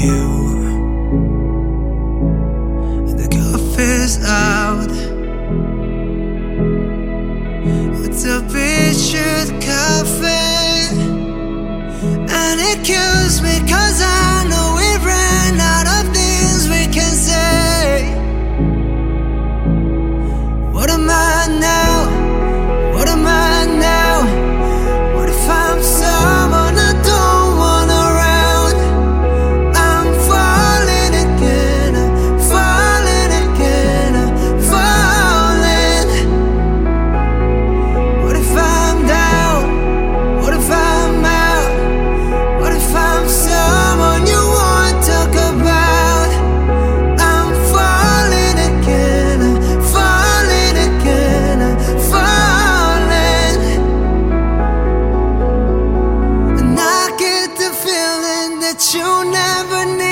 you. The coffee's out. It's a pictured cafe, and it kills me. that you never need